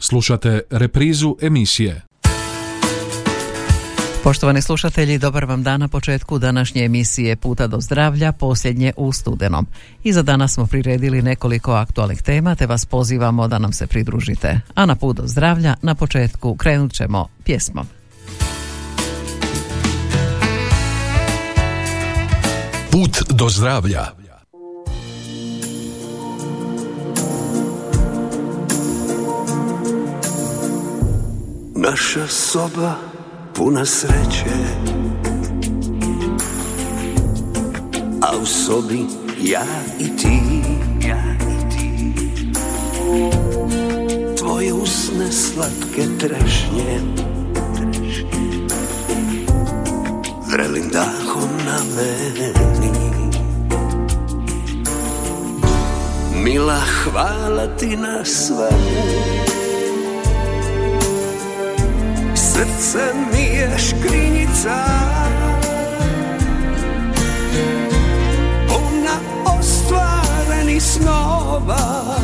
Slušate reprizu emisije. Poštovani slušatelji, dobar vam dan na početku današnje emisije Puta do zdravlja, posljednje u studenom. I za danas smo priredili nekoliko aktualnih tema, te vas pozivamo da nam se pridružite. A na Put do zdravlja na početku krenut ćemo pjesmom. Put do zdravlja. Naša soba puna sreće. A u sobi ja i ti. Ja i ti. Tvoje usne slatke trešnje. Vrelim dahom na meni. Mila, hvala ti na svemu Srce mi je škrinjica Puna ostvarenih snova.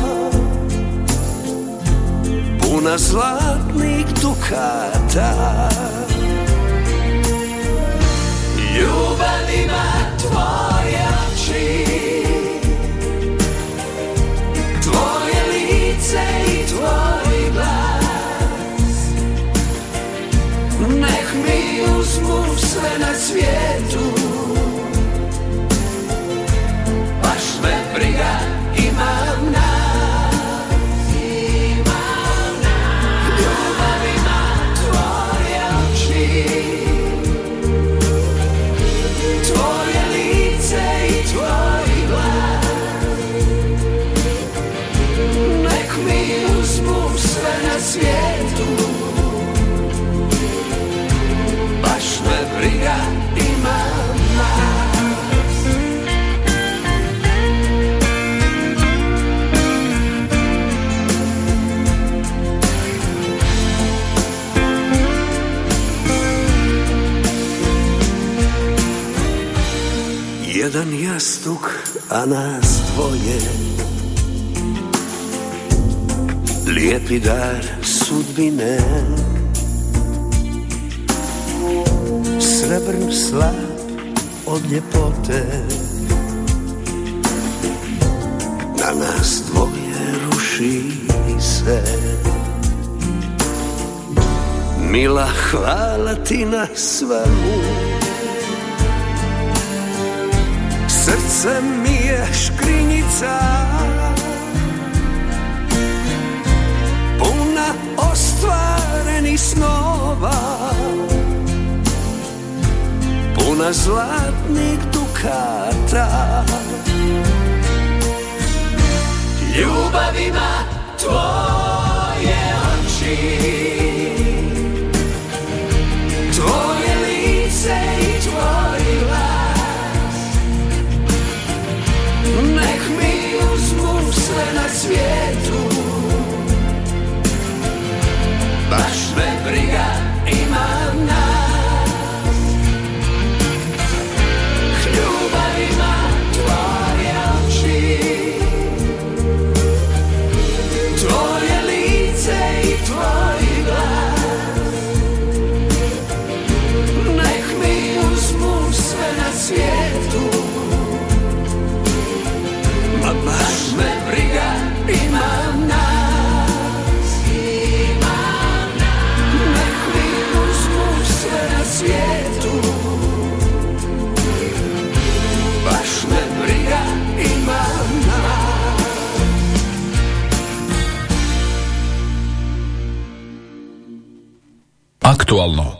Puna zlatnih dukata. Ljubav ima tvoje oči. Tvoje lice i tvoj Mi uzmu sve Baš me briga imam nas. Imam nas. Ljubav tvoje oči. Tvoje lice i tvoj glas. Nek mi uzmu sve na Jastuk, a nas dvoje. Lijepi dar sudbine. Srebrn slab od ljepote. Na nas dvoje ruši se. Mila, hvala ti na svemu Srce mi je škrinjica. Puna ostvarenih snova. Puna zlatnih dukata. Ljubav ima tvoje oči. Tvoje lice i tvoj uzmu sve na svijetu. Baš me briga imam nas. Ljubav ima tvoje oči. Tvoje lice i tvoj glas. Nek mi uzmu sve na svijetu baš me briga imam nas Imam nas Nek na Baš me briga nas Aktualno.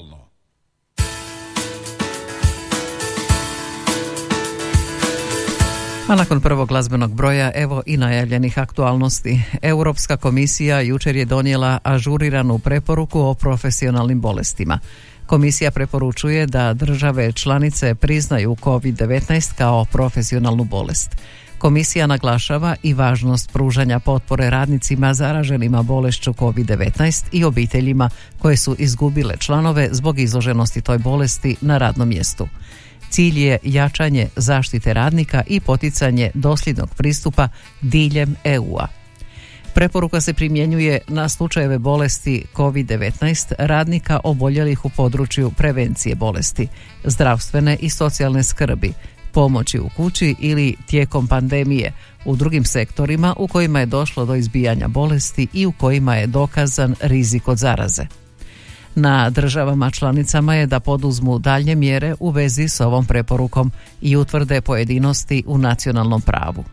A nakon prvog glazbenog broja evo i najavljenih aktualnosti. Europska komisija jučer je donijela ažuriranu preporuku o profesionalnim bolestima. Komisija preporučuje da države članice priznaju COVID-19 kao profesionalnu bolest. Komisija naglašava i važnost pružanja potpore radnicima zaraženima bolešću COVID-19 i obiteljima koje su izgubile članove zbog izloženosti toj bolesti na radnom mjestu. Cilj je jačanje zaštite radnika i poticanje dosljednog pristupa diljem EU-a. Preporuka se primjenjuje na slučajeve bolesti COVID-19 radnika oboljelih u području prevencije bolesti, zdravstvene i socijalne skrbi, pomoći u kući ili tijekom pandemije u drugim sektorima u kojima je došlo do izbijanja bolesti i u kojima je dokazan rizik od zaraze. Na državama članicama je da poduzmu dalje mjere u vezi s ovom preporukom i utvrde pojedinosti u nacionalnom pravu.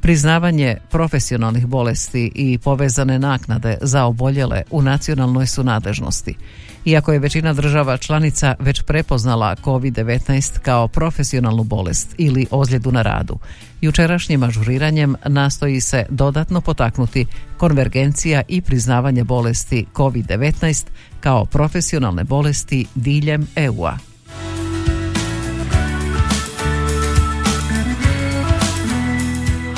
Priznavanje profesionalnih bolesti i povezane naknade za oboljele u nacionalnoj su nadležnosti. Iako je većina država članica već prepoznala COVID-19 kao profesionalnu bolest ili ozljedu na radu, jučerašnjim ažuriranjem nastoji se dodatno potaknuti konvergencija i priznavanje bolesti COVID-19 kao profesionalne bolesti diljem EU-a.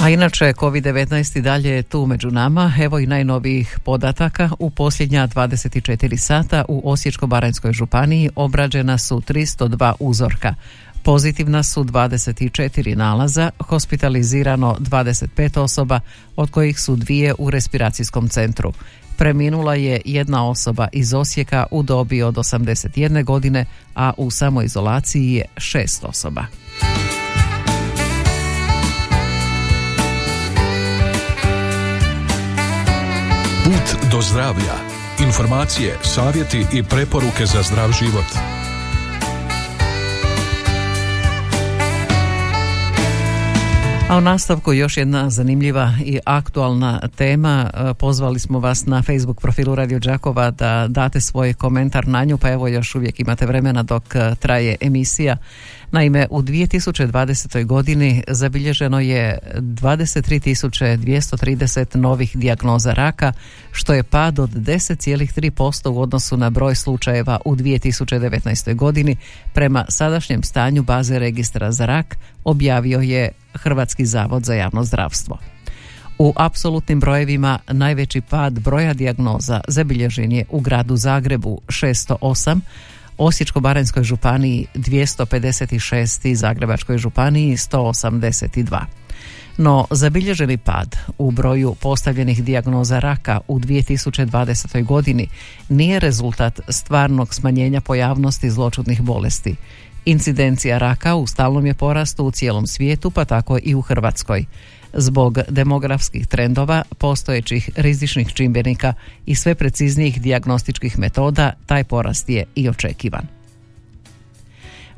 A inače, COVID-19 i dalje je tu među nama. Evo i najnovijih podataka. U posljednja 24 sata u Osječko-Baranjskoj županiji obrađena su 302 uzorka. Pozitivna su 24 nalaza, hospitalizirano 25 osoba, od kojih su dvije u respiracijskom centru. Preminula je jedna osoba iz Osijeka u dobi od 81 godine, a u samoizolaciji je šest osoba. Do zdravlja. Informacije, savjeti i preporuke za zdrav život. A u nastavku još jedna zanimljiva i aktualna tema. E, pozvali smo vas na Facebook profilu Radio Đakova da date svoj komentar na nju, pa evo još uvijek imate vremena dok e, traje emisija. Naime, u 2020. godini zabilježeno je 23.230 novih dijagnoza raka, što je pad od 10,3% u odnosu na broj slučajeva u 2019. godini. Prema sadašnjem stanju baze registra za rak objavio je Hrvatski zavod za javno zdravstvo. U apsolutnim brojevima najveći pad broja dijagnoza zabilježen je u gradu Zagrebu 608, Osječko-baranjskoj županiji 256 i Zagrebačkoj županiji 182. No, zabilježeni pad u broju postavljenih dijagnoza raka u 2020. godini nije rezultat stvarnog smanjenja pojavnosti zločudnih bolesti. Incidencija raka u stalnom je porastu u cijelom svijetu, pa tako i u Hrvatskoj. Zbog demografskih trendova, postojećih rizičnih čimbenika i sve preciznijih dijagnostičkih metoda, taj porast je i očekivan.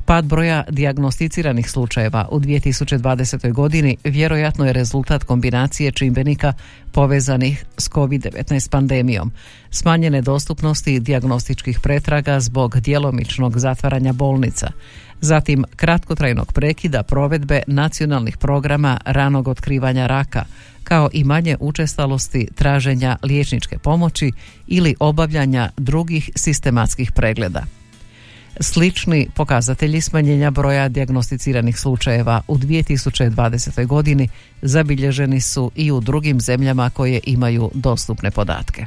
Pad broja dijagnosticiranih slučajeva u 2020. godini vjerojatno je rezultat kombinacije čimbenika povezanih s COVID-19 pandemijom, smanjene dostupnosti dijagnostičkih pretraga zbog djelomičnog zatvaranja bolnica, zatim kratkotrajnog prekida provedbe nacionalnih programa ranog otkrivanja raka, kao i manje učestalosti traženja liječničke pomoći ili obavljanja drugih sistematskih pregleda. Slični pokazatelji smanjenja broja dijagnosticiranih slučajeva u 2020. godini zabilježeni su i u drugim zemljama koje imaju dostupne podatke.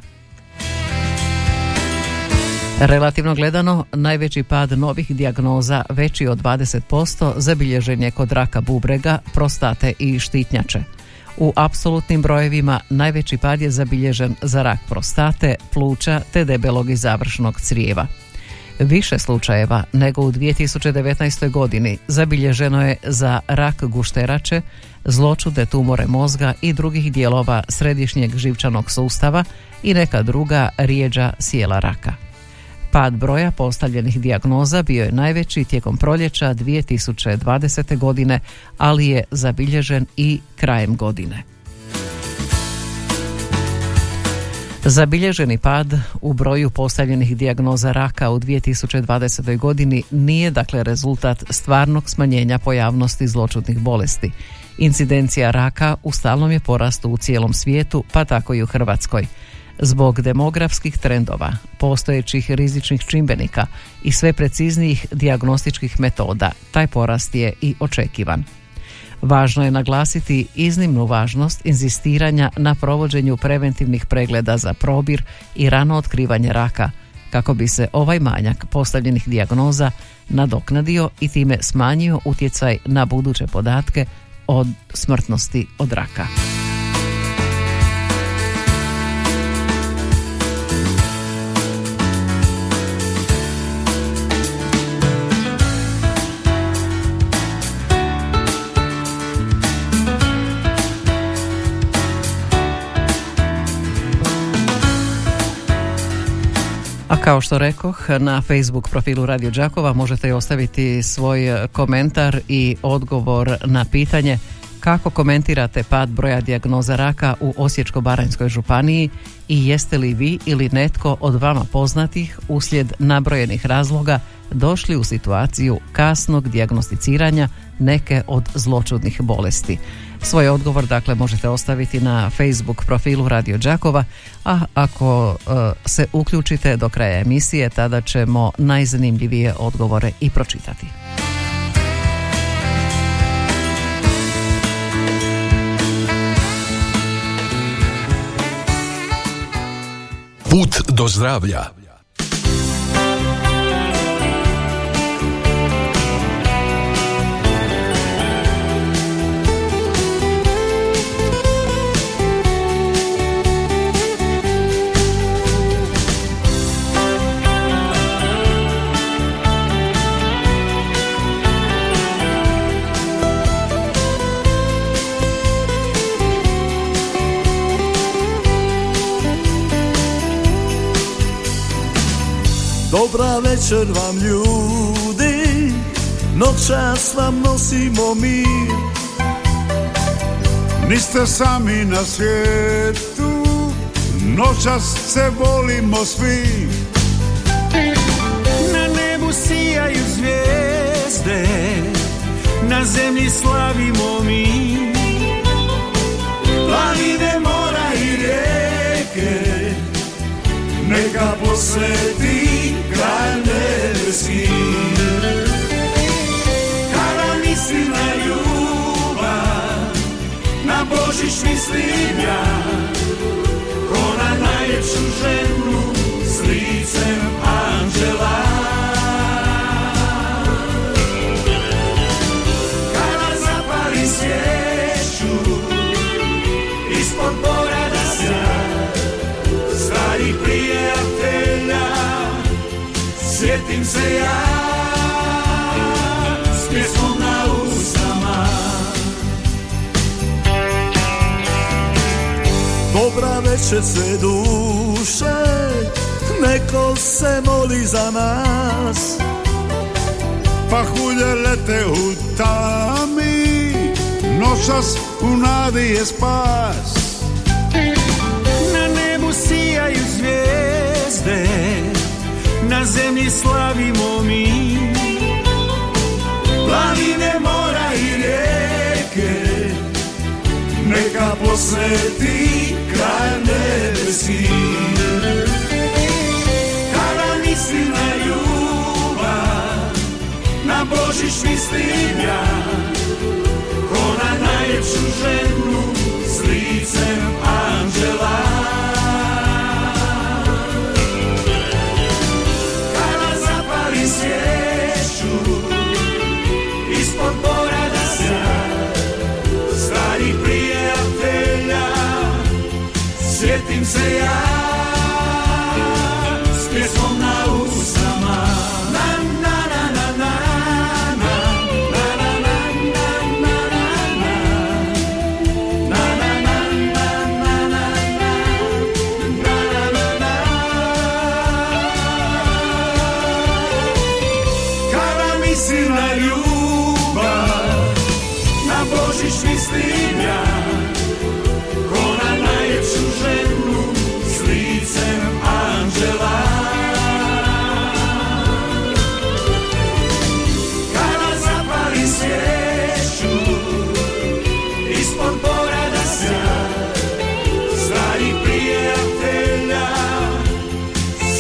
Relativno gledano, najveći pad novih dijagnoza veći od 20% zabilježen je kod raka bubrega, prostate i štitnjače. U apsolutnim brojevima najveći pad je zabilježen za rak prostate, pluća te debelog i završnog crijeva. Više slučajeva nego u 2019. godini zabilježeno je za rak gušterače, zločude tumore mozga i drugih dijelova središnjeg živčanog sustava i neka druga rijeđa sjela raka. Pad broja postavljenih dijagnoza bio je najveći tijekom proljeća 2020. godine, ali je zabilježen i krajem godine. Zabilježeni pad u broju postavljenih dijagnoza raka u 2020. godini nije dakle rezultat stvarnog smanjenja pojavnosti zločudnih bolesti. Incidencija raka u stalnom je porastu u cijelom svijetu, pa tako i u Hrvatskoj. Zbog demografskih trendova, postojećih rizičnih čimbenika i sve preciznijih dijagnostičkih metoda, taj porast je i očekivan. Važno je naglasiti iznimnu važnost inzistiranja na provođenju preventivnih pregleda za probir i rano otkrivanje raka, kako bi se ovaj manjak postavljenih dijagnoza nadoknadio i time smanjio utjecaj na buduće podatke od smrtnosti od raka. A kao što rekoh, na Facebook profilu Radio Đakova možete ostaviti svoj komentar i odgovor na pitanje kako komentirate pad broja dijagnoza raka u Osječko-Baranjskoj županiji i jeste li vi ili netko od vama poznatih uslijed nabrojenih razloga došli u situaciju kasnog dijagnosticiranja neke od zločudnih bolesti. Svoj odgovor dakle možete ostaviti na Facebook profilu Radio Đakova, a ako e, se uključite do kraja emisije tada ćemo najzanimljivije odgovore i pročitati. Put do zdravlja Dobra večer vam ljudi, noćas vam nosimo mir. Niste sami na svijetu, noćas se volimo svi. Na nebu sijaju zvijezde, na zemlji slavimo mi. Planine, mora i rijeke, neka posveti nebeski Kada mislim na ljubav Na Božić mislim ja. Ko na najljepšu ženu S licem Sjetim se ja na usama. Dobra večer sve duše Neko se moli za nas. Pahulje lete u tami Noćas u nadi je spas na zemlji slavimo mi. Planine, mora i rijeke Neka posveti kraj nebeski Kada mislim na ljubav Na Božić mislim ja Ko na najljepšu ženu S licem anđela Sjetim se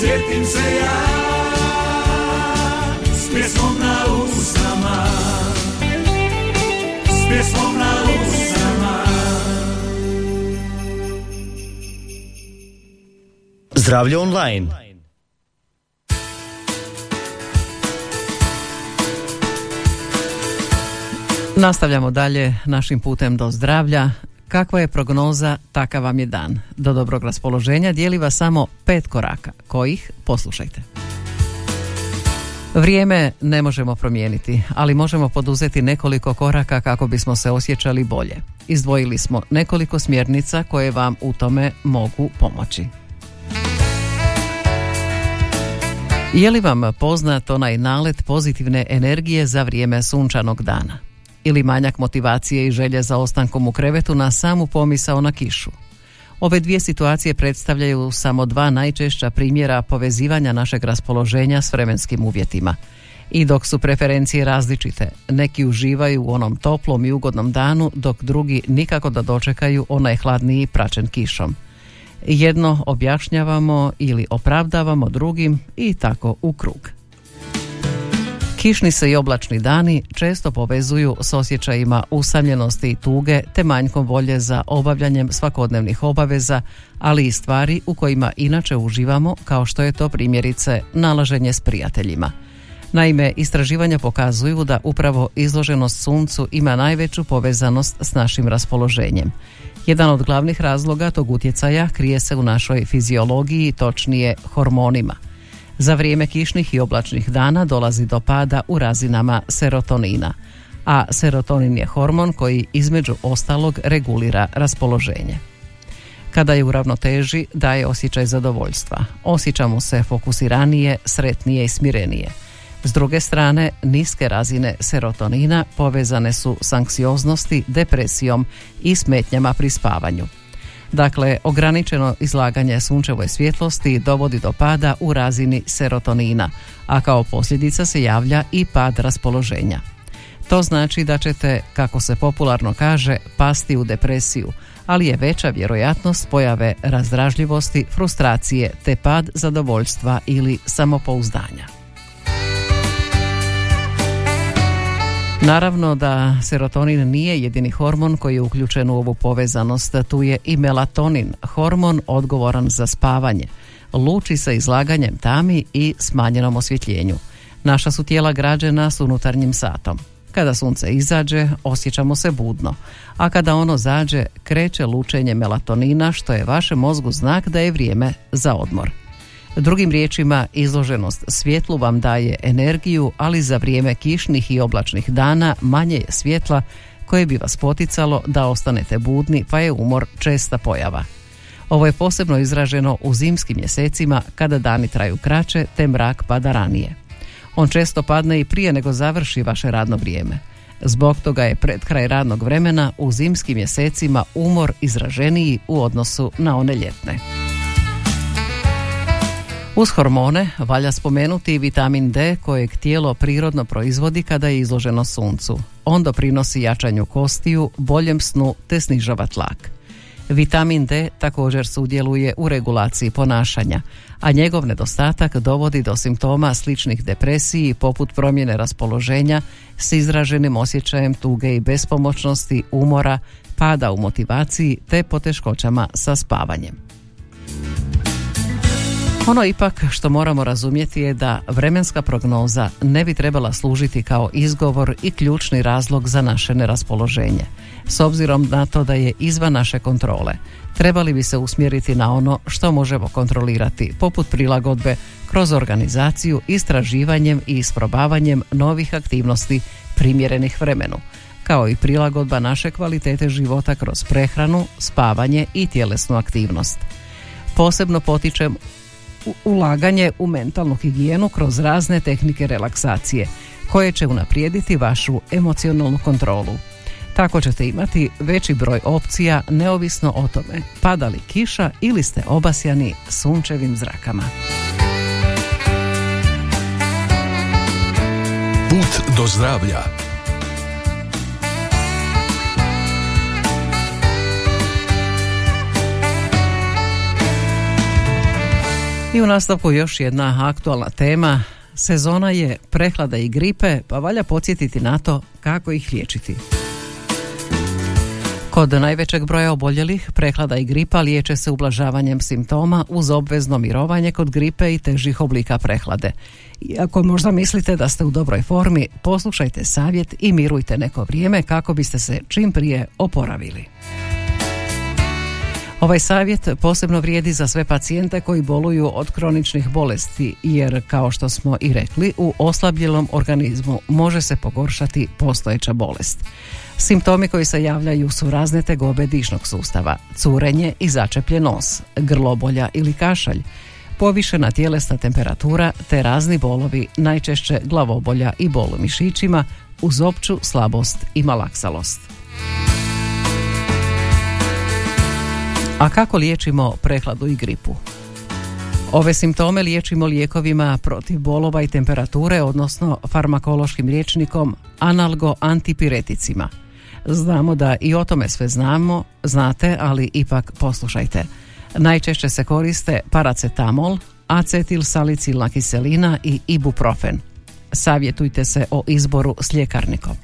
Sjetim se ja S pjesmom na usama S pjesmom na usama Zdravlje online. Nastavljamo dalje našim putem do zdravlja. Kakva je prognoza, takav vam je dan. Do dobrog raspoloženja dijeli vas samo pet koraka. Kojih? Poslušajte. Vrijeme ne možemo promijeniti, ali možemo poduzeti nekoliko koraka kako bismo se osjećali bolje. Izdvojili smo nekoliko smjernica koje vam u tome mogu pomoći. Je li vam poznat onaj nalet pozitivne energije za vrijeme sunčanog dana? Ili manjak motivacije i želje za ostankom u krevetu na samu pomisao na kišu? Ove dvije situacije predstavljaju samo dva najčešća primjera povezivanja našeg raspoloženja s vremenskim uvjetima. I dok su preferencije različite, neki uživaju u onom toplom i ugodnom danu, dok drugi nikako da dočekaju onaj hladniji praćen kišom. Jedno objašnjavamo ili opravdavamo drugim i tako u krug. Kišni se i oblačni dani često povezuju s osjećajima usamljenosti i tuge te manjkom volje za obavljanjem svakodnevnih obaveza, ali i stvari u kojima inače uživamo kao što je to primjerice nalaženje s prijateljima. Naime, istraživanja pokazuju da upravo izloženost suncu ima najveću povezanost s našim raspoloženjem. Jedan od glavnih razloga tog utjecaja krije se u našoj fiziologiji, točnije hormonima. Za vrijeme kišnih i oblačnih dana dolazi do pada u razinama serotonina, a serotonin je hormon koji između ostalog regulira raspoloženje. Kada je u ravnoteži, daje osjećaj zadovoljstva. Osjećamo se fokusiranije, sretnije i smirenije. S druge strane, niske razine serotonina povezane su s anksioznosti, depresijom i smetnjama pri spavanju. Dakle, ograničeno izlaganje sunčevoj svjetlosti dovodi do pada u razini serotonina, a kao posljedica se javlja i pad raspoloženja. To znači da ćete, kako se popularno kaže, pasti u depresiju, ali je veća vjerojatnost pojave razdražljivosti, frustracije te pad zadovoljstva ili samopouzdanja. Naravno da serotonin nije jedini hormon koji je uključen u ovu povezanost, tu je i melatonin, hormon odgovoran za spavanje. Luči sa izlaganjem tami i smanjenom osvjetljenju. Naša su tijela građena s unutarnjim satom. Kada sunce izađe, osjećamo se budno, a kada ono zađe, kreće lučenje melatonina, što je vašem mozgu znak da je vrijeme za odmor. Drugim riječima, izloženost svjetlu vam daje energiju, ali za vrijeme kišnih i oblačnih dana manje je svjetla koje bi vas poticalo da ostanete budni, pa je umor česta pojava. Ovo je posebno izraženo u zimskim mjesecima kada dani traju kraće te mrak pada ranije. On često padne i prije nego završi vaše radno vrijeme. Zbog toga je pred kraj radnog vremena u zimskim mjesecima umor izraženiji u odnosu na one ljetne. Uz hormone valja spomenuti i vitamin D kojeg tijelo prirodno proizvodi kada je izloženo suncu. On doprinosi jačanju kostiju, boljem snu te snižava tlak. Vitamin D također sudjeluje u regulaciji ponašanja, a njegov nedostatak dovodi do simptoma sličnih depresiji poput promjene raspoloženja s izraženim osjećajem tuge i bespomoćnosti, umora, pada u motivaciji te poteškoćama sa spavanjem. Ono ipak što moramo razumjeti je da vremenska prognoza ne bi trebala služiti kao izgovor i ključni razlog za naše neraspoloženje. S obzirom na to da je izvan naše kontrole, trebali bi se usmjeriti na ono što možemo kontrolirati, poput prilagodbe kroz organizaciju, istraživanjem i isprobavanjem novih aktivnosti primjerenih vremenu, kao i prilagodba naše kvalitete života kroz prehranu, spavanje i tjelesnu aktivnost. Posebno potičem ulaganje u mentalnu higijenu kroz razne tehnike relaksacije koje će unaprijediti vašu emocionalnu kontrolu. Tako ćete imati veći broj opcija neovisno o tome pada li kiša ili ste obasjani sunčevim zrakama. Put do zdravlja I u nastavku još jedna aktualna tema. Sezona je prehlada i gripe, pa valja podsjetiti na to kako ih liječiti. Kod najvećeg broja oboljelih prehlada i gripa liječe se ublažavanjem simptoma uz obvezno mirovanje kod gripe i težih oblika prehlade. Iako možda mislite da ste u dobroj formi, poslušajte savjet i mirujte neko vrijeme kako biste se čim prije oporavili. Ovaj savjet posebno vrijedi za sve pacijente koji boluju od kroničnih bolesti jer kao što smo i rekli u oslabljelom organizmu može se pogoršati postojeća bolest. Simptomi koji se javljaju su razne tegobe dišnog sustava, curenje i začepljen nos, grlobolja ili kašalj, povišena tjelesna temperatura te razni bolovi, najčešće glavobolja i bol u mišićima, uz opću slabost i malaksalost. A kako liječimo prehladu i gripu? Ove simptome liječimo lijekovima protiv bolova i temperature, odnosno farmakološkim liječnikom analgo-antipireticima. Znamo da i o tome sve znamo, znate, ali ipak poslušajte. Najčešće se koriste paracetamol, acetil salicilna kiselina i ibuprofen. Savjetujte se o izboru s ljekarnikom.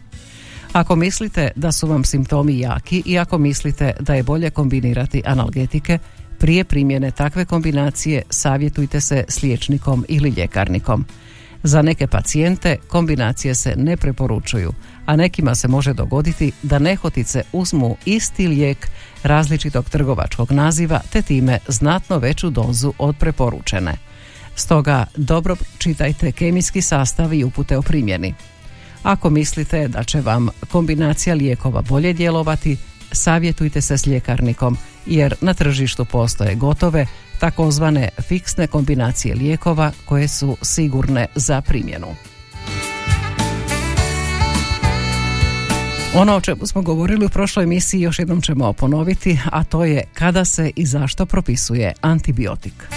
Ako mislite da su vam simptomi jaki i ako mislite da je bolje kombinirati analgetike, prije primjene takve kombinacije savjetujte se s liječnikom ili ljekarnikom. Za neke pacijente kombinacije se ne preporučuju, a nekima se može dogoditi da nehotice uzmu isti lijek različitog trgovačkog naziva te time znatno veću dozu od preporučene. Stoga dobro čitajte kemijski sastav i upute o primjeni. Ako mislite da će vam kombinacija lijekova bolje djelovati, savjetujte se s ljekarnikom jer na tržištu postoje gotove takozvane fiksne kombinacije lijekova koje su sigurne za primjenu. Ono o čemu smo govorili u prošloj emisiji još jednom ćemo ponoviti, a to je kada se i zašto propisuje antibiotik.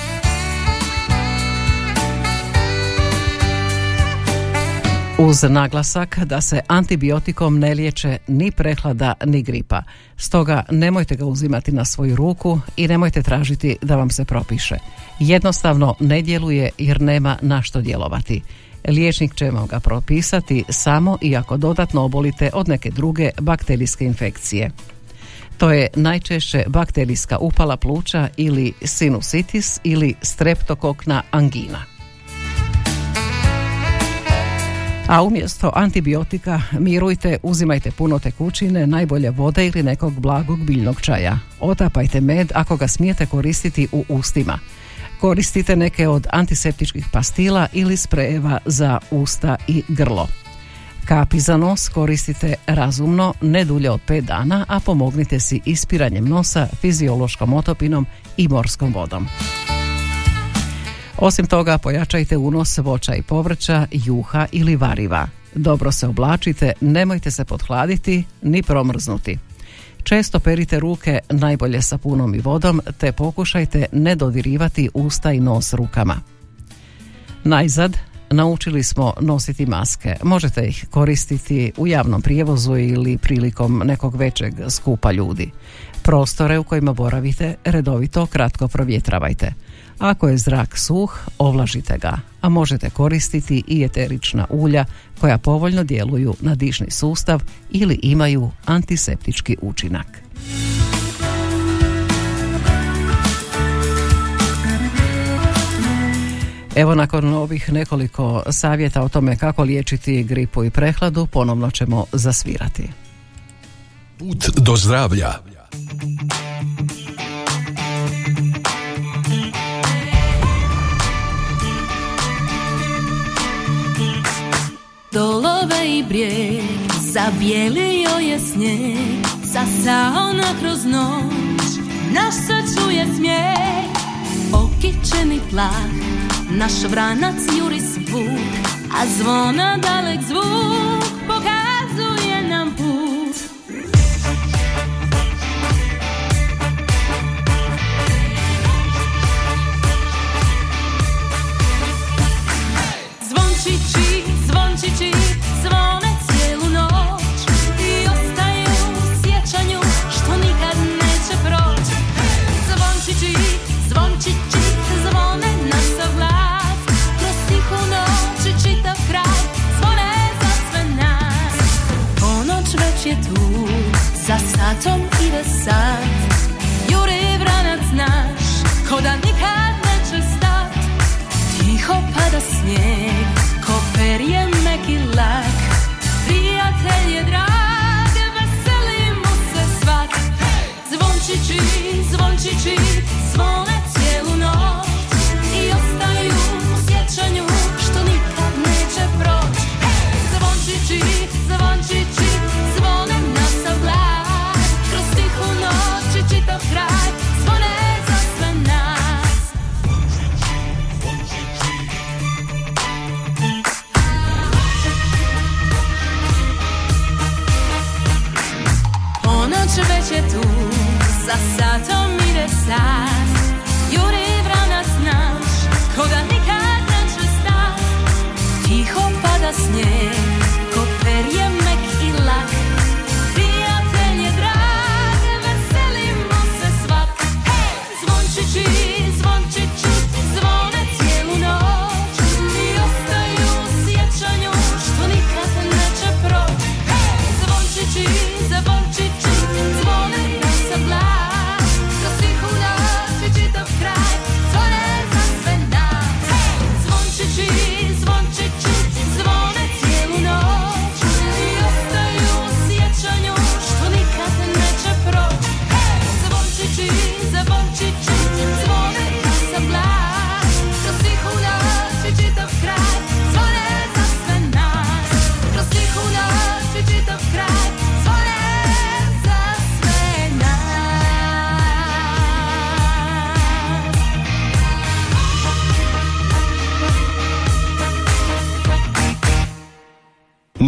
Uz naglasak da se antibiotikom ne liječe ni prehlada ni gripa. Stoga nemojte ga uzimati na svoju ruku i nemojte tražiti da vam se propiše. Jednostavno ne djeluje jer nema na što djelovati. Liječnik će vam ga propisati samo i ako dodatno obolite od neke druge bakterijske infekcije. To je najčešće bakterijska upala pluća ili sinusitis ili streptokokna angina. A umjesto antibiotika mirujte, uzimajte puno tekućine, najbolje vode ili nekog blagog biljnog čaja. Otapajte med ako ga smijete koristiti u ustima. Koristite neke od antiseptičkih pastila ili sprejeva za usta i grlo. Kapi za nos koristite razumno, ne dulje od 5 dana, a pomognite si ispiranjem nosa, fiziološkom otopinom i morskom vodom. Osim toga, pojačajte unos voća i povrća, juha ili variva. Dobro se oblačite, nemojte se podhladiti ni promrznuti. Često perite ruke najbolje sapunom i vodom, te pokušajte ne dodirivati usta i nos rukama. Najzad, naučili smo nositi maske. Možete ih koristiti u javnom prijevozu ili prilikom nekog većeg skupa ljudi. Prostore u kojima boravite redovito kratko provjetravajte. Ako je zrak suh, ovlažite ga, a možete koristiti i eterična ulja koja povoljno djeluju na dišni sustav ili imaju antiseptički učinak. Evo nakon ovih nekoliko savjeta o tome kako liječiti gripu i prehladu, ponovno ćemo zasvirati. Put do zdravlja. Dolove i brijeg. Zabijelio je snijeg Sasao na kroz noć. Naš se čuje smijeh. Okičeni plah Naš vranac juri svuk A zvona dalek zvuk Pokazuje nam put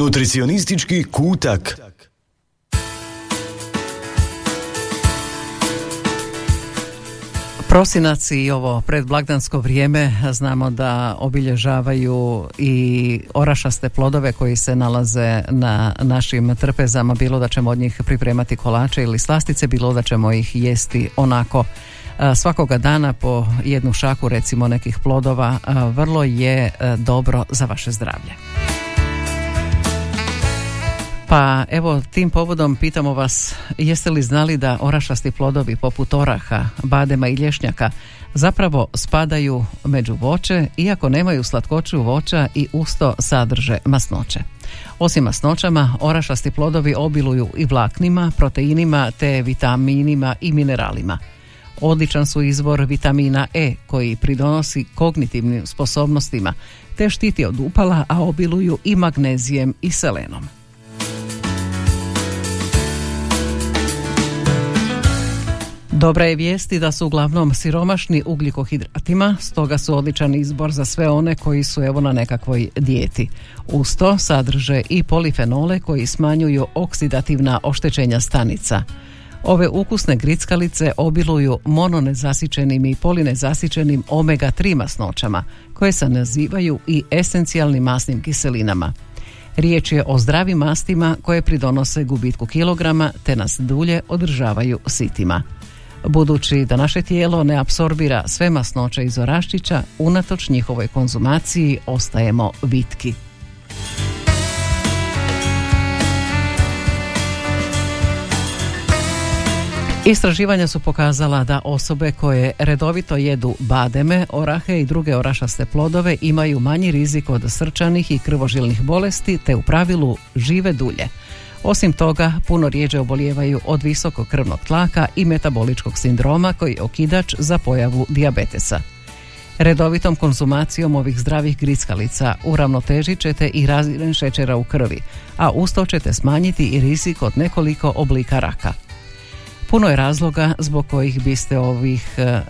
Nutricionistički kutak. Prosinac i ovo predblagdansko vrijeme znamo da obilježavaju i orašaste plodove koji se nalaze na našim trpezama, bilo da ćemo od njih pripremati kolače ili slastice, bilo da ćemo ih jesti onako svakoga dana po jednu šaku recimo nekih plodova vrlo je dobro za vaše zdravlje. Pa evo tim povodom pitamo vas jeste li znali da orašasti plodovi poput oraha, badema i lješnjaka zapravo spadaju među voće iako nemaju slatkoću voća i usto sadrže masnoće. Osim masnoćama, orašasti plodovi obiluju i vlaknima, proteinima te vitaminima i mineralima. Odličan su izvor vitamina E koji pridonosi kognitivnim sposobnostima te štiti od upala, a obiluju i magnezijem i selenom. Dobra je vijesti da su uglavnom siromašni ugljikohidratima, stoga su odličan izbor za sve one koji su evo na nekakvoj dijeti. Uz to sadrže i polifenole koji smanjuju oksidativna oštećenja stanica. Ove ukusne grickalice obiluju mononezasićenim i polinezasićenim omega-3 masnoćama, koje se nazivaju i esencijalnim masnim kiselinama. Riječ je o zdravim mastima koje pridonose gubitku kilograma te nas dulje održavaju sitima. Budući da naše tijelo ne apsorbira sve masnoće iz oraščića, unatoč njihovoj konzumaciji ostajemo vitki. Istraživanja su pokazala da osobe koje redovito jedu bademe, orahe i druge orašaste plodove imaju manji rizik od srčanih i krvožilnih bolesti te u pravilu žive dulje. Osim toga, puno rijeđe obolijevaju od visokog krvnog tlaka i metaboličkog sindroma koji je okidač za pojavu dijabetesa. Redovitom konzumacijom ovih zdravih grickalica uravnotežit ćete i razine šećera u krvi, a usto ćete smanjiti i rizik od nekoliko oblika raka. Puno je razloga zbog kojih biste ovih e, e,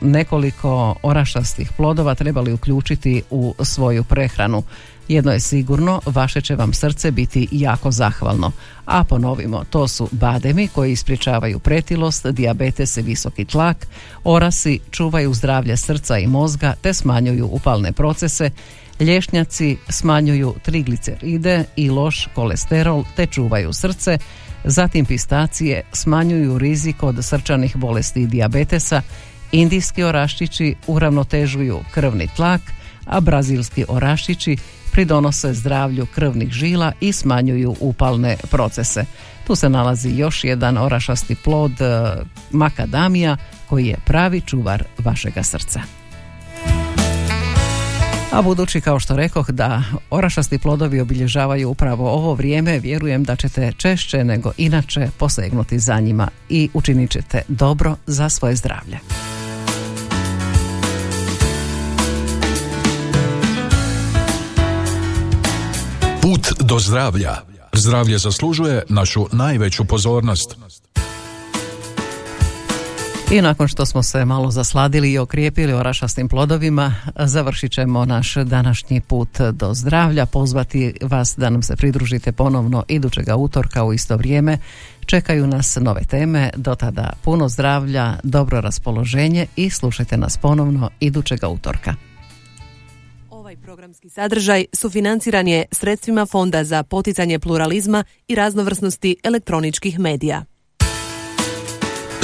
nekoliko orašastih plodova trebali uključiti u svoju prehranu. Jedno je sigurno, vaše će vam srce biti jako zahvalno. A ponovimo, to su bademi koji ispričavaju pretilost, diabetes i visoki tlak, orasi čuvaju zdravlje srca i mozga te smanjuju upalne procese, lješnjaci smanjuju trigliceride i loš kolesterol te čuvaju srce, zatim pistacije smanjuju rizik od srčanih bolesti i dijabetesa, indijski oraščići uravnotežuju krvni tlak, a brazilski oraščići pridonose zdravlju krvnih žila i smanjuju upalne procese. Tu se nalazi još jedan orašasti plod e, makadamija koji je pravi čuvar vašega srca. A budući kao što rekoh da orašasti plodovi obilježavaju upravo ovo vrijeme, vjerujem da ćete češće nego inače posegnuti za njima i učinit ćete dobro za svoje zdravlje. Put do zdravlja. Zdravlje zaslužuje našu najveću pozornost. I nakon što smo se malo zasladili i okrijepili orašastim plodovima, završit ćemo naš današnji put do zdravlja. Pozvati vas da nam se pridružite ponovno idućega utorka u isto vrijeme. Čekaju nas nove teme, do tada puno zdravlja, dobro raspoloženje i slušajte nas ponovno idućega utorka. Ovaj programski sadržaj sufinanciran je sredstvima Fonda za poticanje pluralizma i raznovrsnosti elektroničkih medija.